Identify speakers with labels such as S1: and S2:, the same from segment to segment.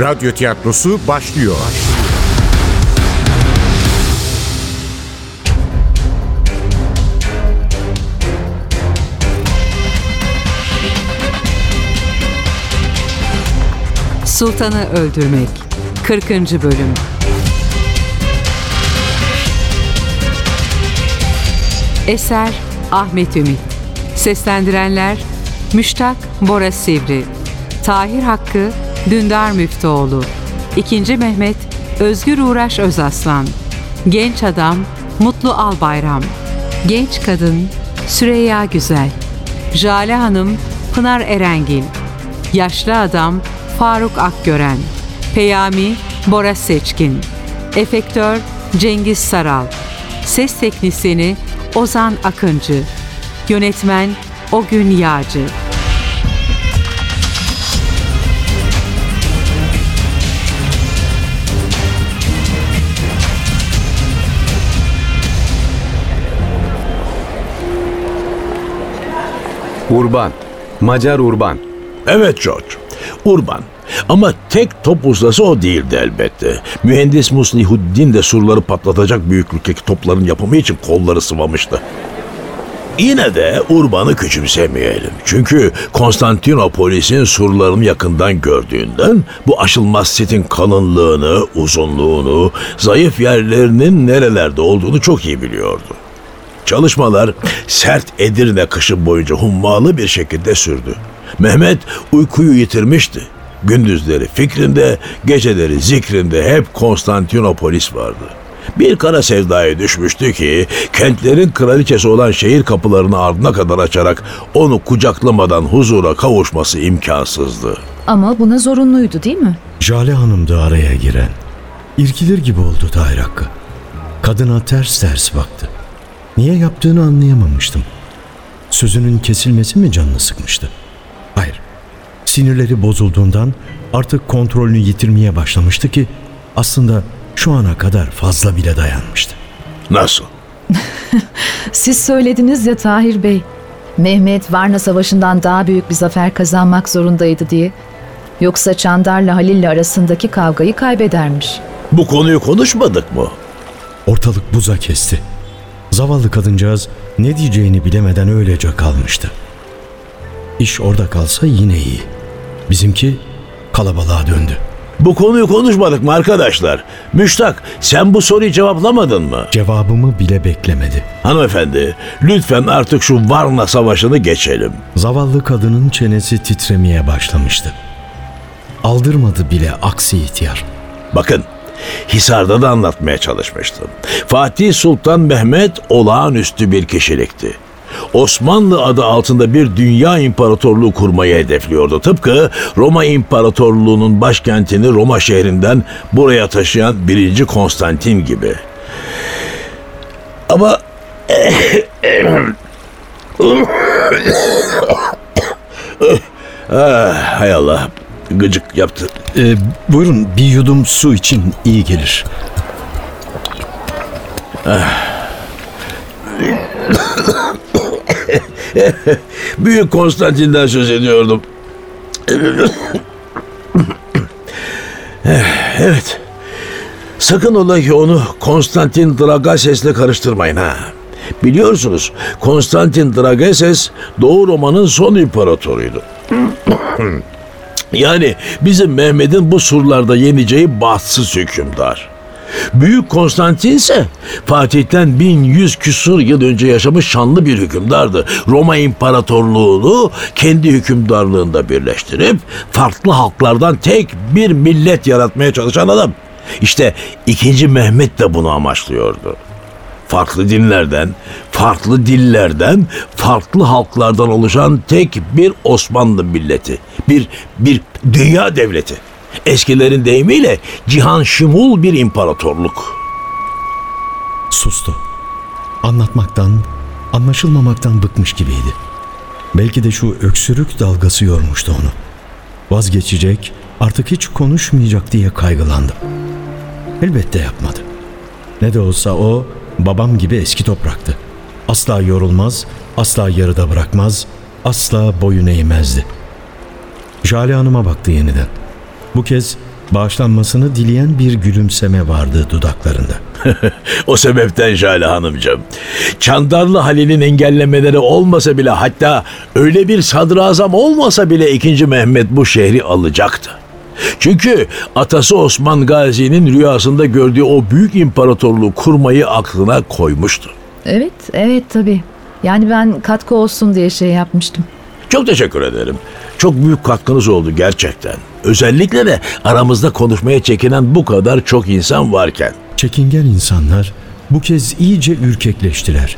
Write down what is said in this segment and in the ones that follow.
S1: Radyo tiyatrosu başlıyor.
S2: Sultanı Öldürmek 40. Bölüm Eser Ahmet Ümit Seslendirenler Müştak Bora Sivri Tahir Hakkı Dündar Müftüoğlu 2. Mehmet Özgür Uğraş Özaslan Genç Adam Mutlu Albayram Genç Kadın Süreyya Güzel Jale Hanım Pınar Erengil Yaşlı Adam Faruk Akgören Peyami Bora Seçkin Efektör Cengiz Saral Ses Teknisini Ozan Akıncı Yönetmen Ogün Yağcı
S3: Urban. Macar Urban.
S4: Evet George. Urban. Ama tek top ustası o değildi elbette. Mühendis Muslihuddin de surları patlatacak büyüklükteki topların yapımı için kolları sıvamıştı. Yine de Urban'ı küçümsemeyelim. Çünkü Konstantinopolis'in surlarını yakından gördüğünden bu aşılmaz sitin kalınlığını, uzunluğunu, zayıf yerlerinin nerelerde olduğunu çok iyi biliyordu. Çalışmalar sert Edirne kışı boyunca hummalı bir şekilde sürdü. Mehmet uykuyu yitirmişti. Gündüzleri fikrinde, geceleri zikrinde hep Konstantinopolis vardı. Bir kara sevdaya düşmüştü ki kentlerin kraliçesi olan şehir kapılarını ardına kadar açarak onu kucaklamadan huzura kavuşması imkansızdı.
S5: Ama buna zorunluydu değil mi?
S6: Jale Hanım da araya giren. İrkilir gibi oldu Tahir Hakkı. Kadına ters ters baktı. Niye yaptığını anlayamamıştım. Sözünün kesilmesi mi canını sıkmıştı? Hayır. Sinirleri bozulduğundan artık kontrolünü yitirmeye başlamıştı ki aslında şu ana kadar fazla bile dayanmıştı.
S4: Nasıl?
S5: Siz söylediniz ya Tahir Bey. Mehmet Varna Savaşı'ndan daha büyük bir zafer kazanmak zorundaydı diye. Yoksa Çandar'la Halil'le arasındaki kavgayı kaybedermiş.
S4: Bu konuyu konuşmadık mı?
S6: Ortalık buza kesti. Zavallı kadıncağız ne diyeceğini bilemeden öylece kalmıştı. İş orada kalsa yine iyi. Bizimki kalabalığa döndü.
S4: Bu konuyu konuşmadık mı arkadaşlar? Müştak sen bu soruyu cevaplamadın mı?
S6: Cevabımı bile beklemedi.
S4: Hanımefendi lütfen artık şu Varna Savaşı'nı geçelim.
S6: Zavallı kadının çenesi titremeye başlamıştı. Aldırmadı bile aksi ihtiyar.
S4: Bakın Hisar'da da anlatmaya çalışmıştım. Fatih Sultan Mehmet olağanüstü bir kişilikti. Osmanlı adı altında bir dünya imparatorluğu kurmayı hedefliyordu. Tıpkı Roma İmparatorluğu'nun başkentini Roma şehrinden buraya taşıyan 1. Konstantin gibi. Ama ah, hay Allah gıcık yaptı.
S6: Ee, buyurun bir yudum su için iyi gelir.
S4: Büyük Konstantin'den söz ediyordum. Evet. Sakın ola ki onu Konstantin Dragases'le karıştırmayın ha. Biliyorsunuz Konstantin Dragases Doğu Roma'nın son imparatoruydu. Yani bizim Mehmet'in bu surlarda yeneceği bahtsız hükümdar. Büyük Konstantin ise Fatih'ten 1100 küsur yıl önce yaşamış şanlı bir hükümdardı. Roma İmparatorluğunu kendi hükümdarlığında birleştirip farklı halklardan tek bir millet yaratmaya çalışan adam. İşte 2. Mehmet de bunu amaçlıyordu. Farklı dinlerden, farklı dillerden, farklı halklardan oluşan tek bir Osmanlı milleti. Bir, bir dünya devleti. Eskilerin deyimiyle cihan şumul bir imparatorluk.
S6: Sustu. Anlatmaktan, anlaşılmamaktan bıkmış gibiydi. Belki de şu öksürük dalgası yormuştu onu. Vazgeçecek, artık hiç konuşmayacak diye kaygılandım. Elbette yapmadı. Ne de olsa o babam gibi eski topraktı. Asla yorulmaz, asla yarıda bırakmaz, asla boyun eğmezdi. Jale Hanım'a baktı yeniden. Bu kez bağışlanmasını dileyen bir gülümseme vardı dudaklarında.
S4: O sebepten Jale Hanımcığım. Çandarlı Halil'in engellemeleri olmasa bile hatta öyle bir sadrazam olmasa bile 2. Mehmet bu şehri alacaktı. Çünkü atası Osman Gazi'nin rüyasında gördüğü o büyük imparatorluğu kurmayı aklına koymuştu.
S5: Evet, evet tabii. Yani ben katkı olsun diye şey yapmıştım.
S4: Çok teşekkür ederim. Çok büyük katkınız oldu gerçekten. Özellikle de aramızda konuşmaya çekinen bu kadar çok insan varken.
S6: Çekingen insanlar bu kez iyice ürkekleştiler.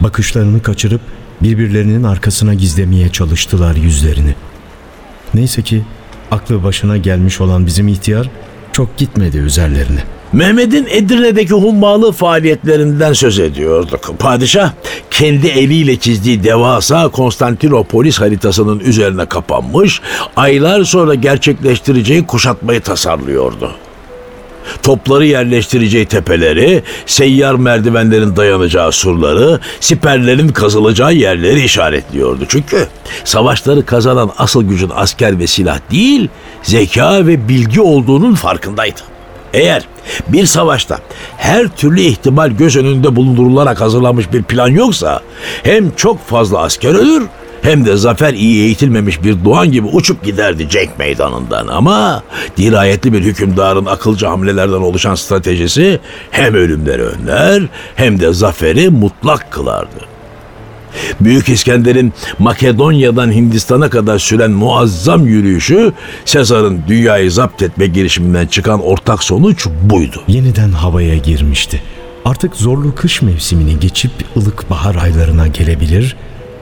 S6: Bakışlarını kaçırıp birbirlerinin arkasına gizlemeye çalıştılar yüzlerini. Neyse ki aklı başına gelmiş olan bizim ihtiyar çok gitmedi üzerlerine.
S4: Mehmet'in Edirne'deki hummalı faaliyetlerinden söz ediyorduk. Padişah kendi eliyle çizdiği devasa Konstantinopolis haritasının üzerine kapanmış, aylar sonra gerçekleştireceği kuşatmayı tasarlıyordu. Topları yerleştireceği tepeleri, seyyar merdivenlerin dayanacağı surları, siperlerin kazılacağı yerleri işaretliyordu. Çünkü savaşları kazanan asıl gücün asker ve silah değil, zeka ve bilgi olduğunun farkındaydı. Eğer bir savaşta her türlü ihtimal göz önünde bulundurularak hazırlanmış bir plan yoksa hem çok fazla asker ölür hem de zafer iyi eğitilmemiş bir doğan gibi uçup giderdi cenk meydanından. Ama dirayetli bir hükümdarın akılcı hamlelerden oluşan stratejisi hem ölümleri önler hem de zaferi mutlak kılardı. Büyük İskender'in Makedonya'dan Hindistan'a kadar süren muazzam yürüyüşü Sezar'ın dünyayı zapt etme girişiminden çıkan ortak sonuç buydu.
S6: Yeniden havaya girmişti. Artık zorlu kış mevsimini geçip ılık bahar aylarına gelebilir,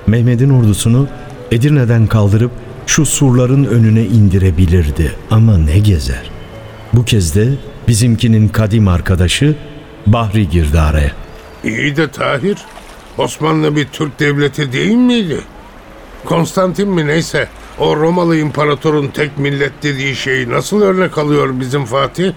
S6: Mehmet'in ordusunu Edirne'den kaldırıp şu surların önüne indirebilirdi ama ne gezer. Bu kez de bizimkinin kadim arkadaşı Bahri girdi araya.
S7: İyi de Tahir, Osmanlı bir Türk devleti değil miydi? Konstantin mi neyse, o Romalı imparatorun tek millet dediği şeyi nasıl örnek alıyor bizim Fatih?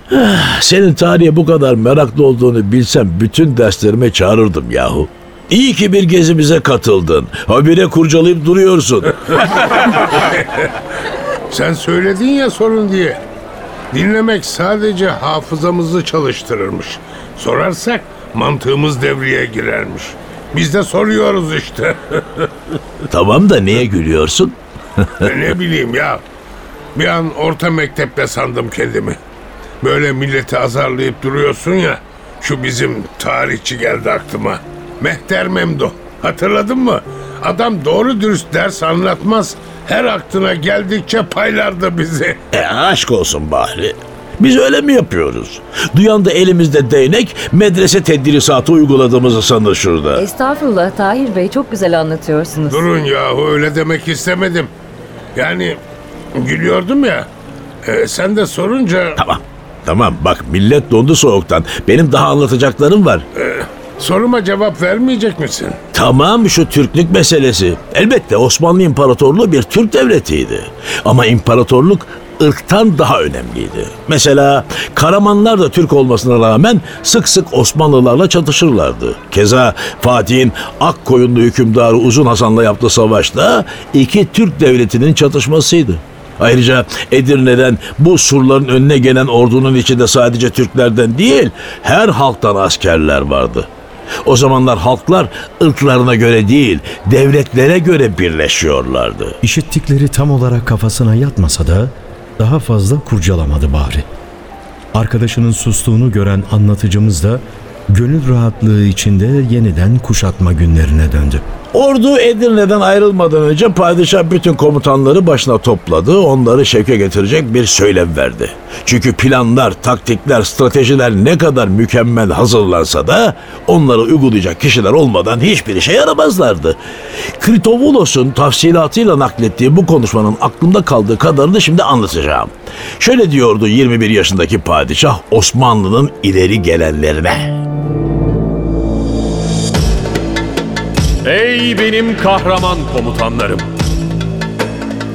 S4: Senin tarihe bu kadar meraklı olduğunu bilsem bütün derslerime çağırırdım yahu. İyi ki bir gezimize katıldın. Habire kurcalayıp duruyorsun.
S7: Sen söyledin ya sorun diye. Dinlemek sadece hafızamızı çalıştırırmış. Sorarsak mantığımız devreye girermiş. Biz de soruyoruz işte.
S4: tamam da niye gülüyorsun?
S7: ne bileyim ya. Bir an orta mektepte sandım kendimi. Böyle milleti azarlayıp duruyorsun ya. Şu bizim tarihçi geldi aklıma. Mehter Memduh. Hatırladın mı? Adam doğru dürüst ders anlatmaz. Her aklına geldikçe paylardı bizi.
S4: E aşk olsun Bahri. Biz öyle mi yapıyoruz? Duyan da elimizde değnek medrese tedrisatı uyguladığımızı sanır şurada.
S8: Estağfurullah Tahir Bey çok güzel anlatıyorsunuz.
S7: Durun yahu öyle demek istemedim. Yani gülüyordum ya. E, sen de sorunca
S4: Tamam. Tamam bak millet dondu soğuktan. Benim daha anlatacaklarım var.
S7: Soruma cevap vermeyecek misin?
S4: Tamam şu Türklük meselesi. Elbette Osmanlı İmparatorluğu bir Türk devletiydi. Ama imparatorluk ırktan daha önemliydi. Mesela Karamanlar da Türk olmasına rağmen sık sık Osmanlılarla çatışırlardı. Keza Fatih'in Akkoyunlu hükümdarı Uzun Hasan'la yaptığı savaşta iki Türk devletinin çatışmasıydı. Ayrıca Edirne'den bu surların önüne gelen ordunun içinde sadece Türklerden değil, her halktan askerler vardı. O zamanlar halklar ırklarına göre değil, devletlere göre birleşiyorlardı.
S6: İşittikleri tam olarak kafasına yatmasa da daha fazla kurcalamadı Bahri. Arkadaşının sustuğunu gören anlatıcımız da gönül rahatlığı içinde yeniden kuşatma günlerine döndü.
S4: Ordu Edirne'den ayrılmadan önce padişah bütün komutanları başına topladı. Onları şevke getirecek bir söylem verdi. Çünkü planlar, taktikler, stratejiler ne kadar mükemmel hazırlansa da onları uygulayacak kişiler olmadan hiçbir işe yaramazlardı. Kritovulos'un tafsilatıyla naklettiği bu konuşmanın aklımda kaldığı kadarını şimdi anlatacağım. Şöyle diyordu 21 yaşındaki padişah Osmanlı'nın ileri gelenlerine.
S9: Ey benim kahraman komutanlarım!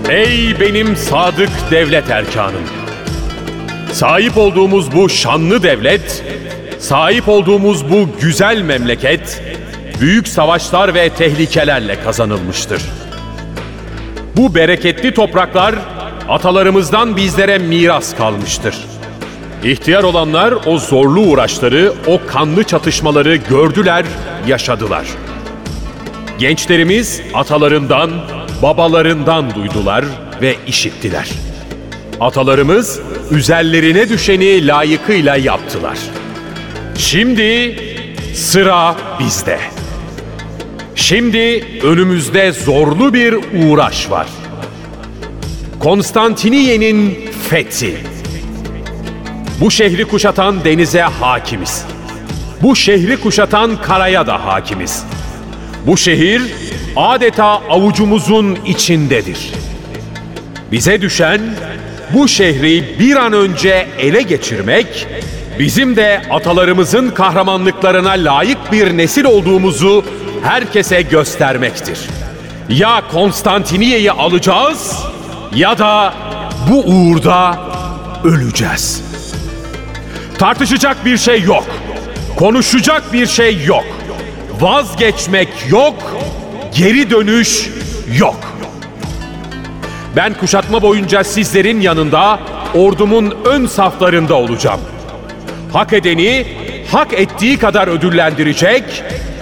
S9: Ey benim sadık devlet erkanım! Sahip olduğumuz bu şanlı devlet, sahip olduğumuz bu güzel memleket, büyük savaşlar ve tehlikelerle kazanılmıştır. Bu bereketli topraklar atalarımızdan bizlere miras kalmıştır. İhtiyar olanlar o zorlu uğraşları, o kanlı çatışmaları gördüler, yaşadılar. Gençlerimiz atalarından, babalarından duydular ve işittiler. Atalarımız üzerlerine düşeni layıkıyla yaptılar. Şimdi sıra bizde. Şimdi önümüzde zorlu bir uğraş var. Konstantiniye'nin fethi. Bu şehri kuşatan denize hakimiz. Bu şehri kuşatan karaya da hakimiz. Bu şehir adeta avucumuzun içindedir. Bize düşen bu şehri bir an önce ele geçirmek, bizim de atalarımızın kahramanlıklarına layık bir nesil olduğumuzu herkese göstermektir. Ya Konstantiniye'yi alacağız ya da bu uğurda öleceğiz. Tartışacak bir şey yok. Konuşacak bir şey yok. Vazgeçmek yok. Geri dönüş yok. Ben kuşatma boyunca sizlerin yanında ordumun ön saflarında olacağım. Hak edeni hak ettiği kadar ödüllendirecek,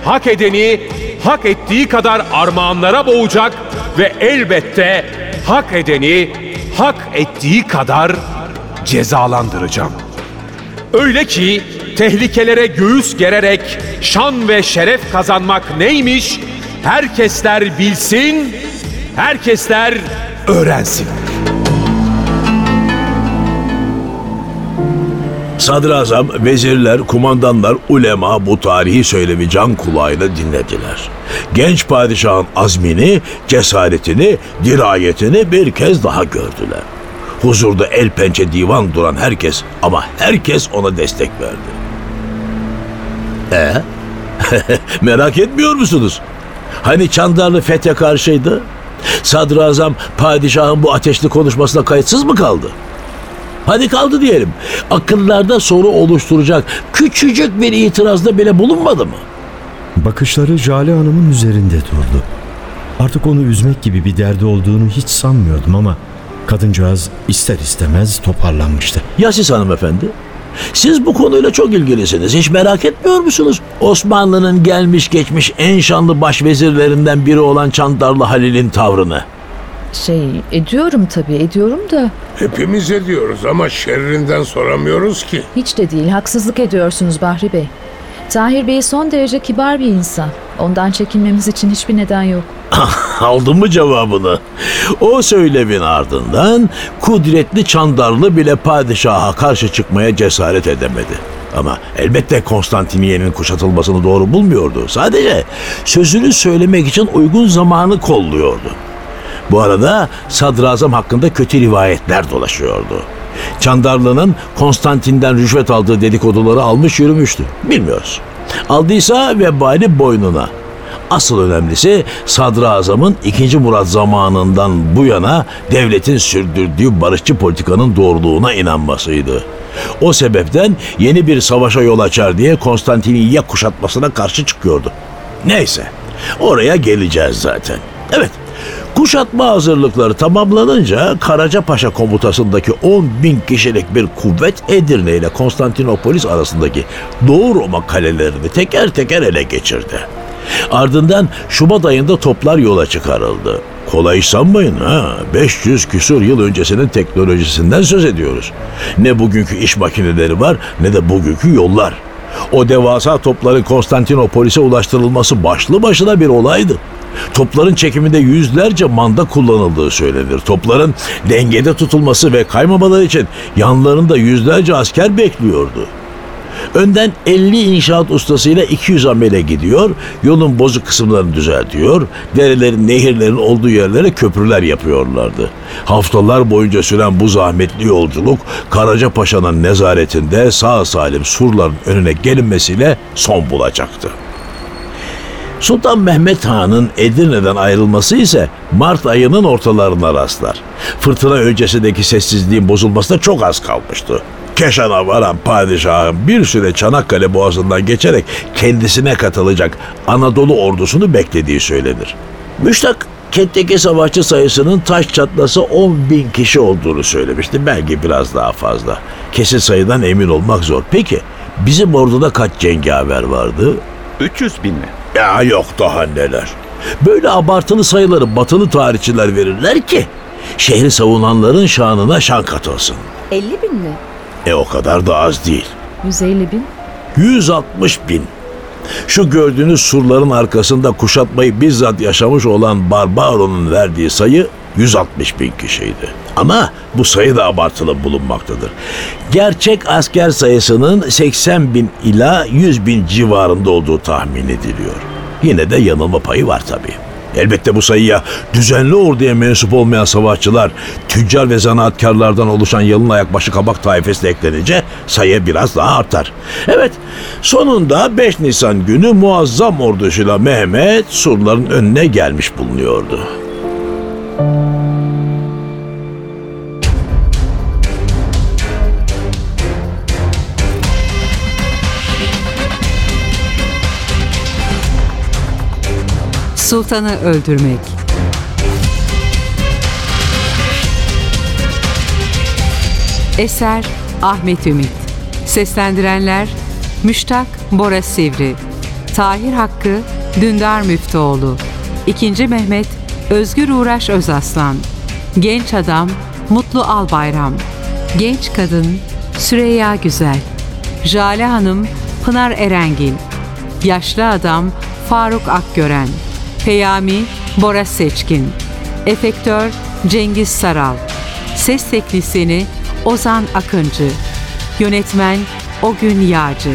S9: hak edeni hak ettiği kadar armağanlara boğacak ve elbette hak edeni hak ettiği kadar cezalandıracağım. Öyle ki tehlikelere göğüs gererek şan ve şeref kazanmak neymiş herkesler bilsin, herkesler öğrensin.
S4: Sadrazam, vezirler, kumandanlar, ulema bu tarihi söylemi can kulağıyla dinlediler. Genç padişahın azmini, cesaretini, dirayetini bir kez daha gördüler. Huzurda el pençe divan duran herkes ama herkes ona destek verdi. E Merak etmiyor musunuz? Hani Çandarlı fethe karşıydı? Sadrazam padişahın bu ateşli konuşmasına kayıtsız mı kaldı? Hadi kaldı diyelim. Akıllarda soru oluşturacak küçücük bir itirazda bile bulunmadı mı?
S6: Bakışları Jale Hanım'ın üzerinde durdu. Artık onu üzmek gibi bir derdi olduğunu hiç sanmıyordum ama kadıncağız ister istemez toparlanmıştı.
S4: Ya siz hanımefendi? Siz bu konuyla çok ilgilisiniz. Hiç merak etmiyor musunuz? Osmanlı'nın gelmiş geçmiş en şanlı başvezirlerinden biri olan Çandarlı Halil'in tavrını.
S5: Şey ediyorum tabii ediyorum da
S7: Hepimiz ediyoruz ama şerrinden soramıyoruz ki.
S5: hiç de değil haksızlık ediyorsunuz Bahri Bey. Tahir Bey son derece kibar bir insan. Ondan çekinmemiz için hiçbir neden yok.
S4: Aldın mı cevabını? O söylemin ardından kudretli Çandarlı bile padişaha karşı çıkmaya cesaret edemedi. Ama elbette Konstantiniye'nin kuşatılmasını doğru bulmuyordu. Sadece sözünü söylemek için uygun zamanı kolluyordu. Bu arada sadrazam hakkında kötü rivayetler dolaşıyordu. Çandarlı'nın Konstantin'den rüşvet aldığı dedikoduları almış yürümüştü. Bilmiyoruz. Aldıysa vebali boynuna. Asıl önemlisi sadrazamın 2. Murat zamanından bu yana devletin sürdürdüğü barışçı politikanın doğruluğuna inanmasıydı. O sebepten yeni bir savaşa yol açar diye Konstantiniye kuşatmasına karşı çıkıyordu. Neyse, oraya geleceğiz zaten. Evet, Kuşatma hazırlıkları tamamlanınca Karacapaşa komutasındaki 10 bin kişilik bir kuvvet Edirne ile Konstantinopolis arasındaki Doğu Roma kalelerini teker teker ele geçirdi. Ardından Şubat ayında toplar yola çıkarıldı. Kolay sanmayın ha. 500 küsur yıl öncesinin teknolojisinden söz ediyoruz. Ne bugünkü iş makineleri var ne de bugünkü yollar. O devasa topların Konstantinopolis'e ulaştırılması başlı başına bir olaydı. Topların çekiminde yüzlerce manda kullanıldığı söylenir. Topların dengede tutulması ve kaymamaları için yanlarında yüzlerce asker bekliyordu. Önden 50 inşaat ustasıyla 200 amele gidiyor, yolun bozuk kısımlarını düzeltiyor, derelerin, nehirlerin olduğu yerlere köprüler yapıyorlardı. Haftalar boyunca süren bu zahmetli yolculuk Karacapaşa'nın nezaretinde sağ salim surların önüne gelinmesiyle son bulacaktı. Sultan Mehmet Han'ın Edirne'den ayrılması ise Mart ayının ortalarına rastlar. Fırtına öncesindeki sessizliğin bozulmasına çok az kalmıştı. Keşan'a varan padişahın bir süre Çanakkale boğazından geçerek kendisine katılacak Anadolu ordusunu beklediği söylenir. Müştak kentteki savaşçı sayısının taş çatlası 10 bin kişi olduğunu söylemişti. Belki biraz daha fazla. Kesin sayıdan emin olmak zor. Peki bizim orduda kaç cengaver vardı?
S3: 300 bin mi?
S4: Ya yok daha neler. Böyle abartılı sayıları batılı tarihçiler verirler ki şehri savunanların şanına şan katılsın.
S8: 50 bin mi?
S4: E o kadar da az değil.
S5: 150 bin.
S4: 160 bin. Şu gördüğünüz surların arkasında kuşatmayı bizzat yaşamış olan Barbaro'nun verdiği sayı 160 bin kişiydi. Ama bu sayı da abartılı bulunmaktadır. Gerçek asker sayısının 80 bin ila 100 bin civarında olduğu tahmin ediliyor. Yine de yanılma payı var tabii. Elbette bu sayıya düzenli orduya mensup olmayan savaşçılar, tüccar ve zanaatkarlardan oluşan yalın ayak başı kabak taifesi de eklenince sayı biraz daha artar. Evet, sonunda 5 Nisan günü muazzam ordusuyla Mehmet surların önüne gelmiş bulunuyordu.
S2: Sultanı öldürmek. Eser Ahmet Ümit. Seslendirenler Müştak Bora Sivri. Tahir Hakkı Dündar Müftüoğlu. İkinci Mehmet Özgür Uğraş Özaslan. Genç Adam Mutlu Albayram. Genç Kadın Süreyya Güzel. Jale Hanım Pınar Erengil. Yaşlı Adam Faruk Akgören. Peyami Bora Seçkin. Efektör Cengiz Saral. Ses teknisyeni Ozan Akıncı. Yönetmen Ogün Yağcı.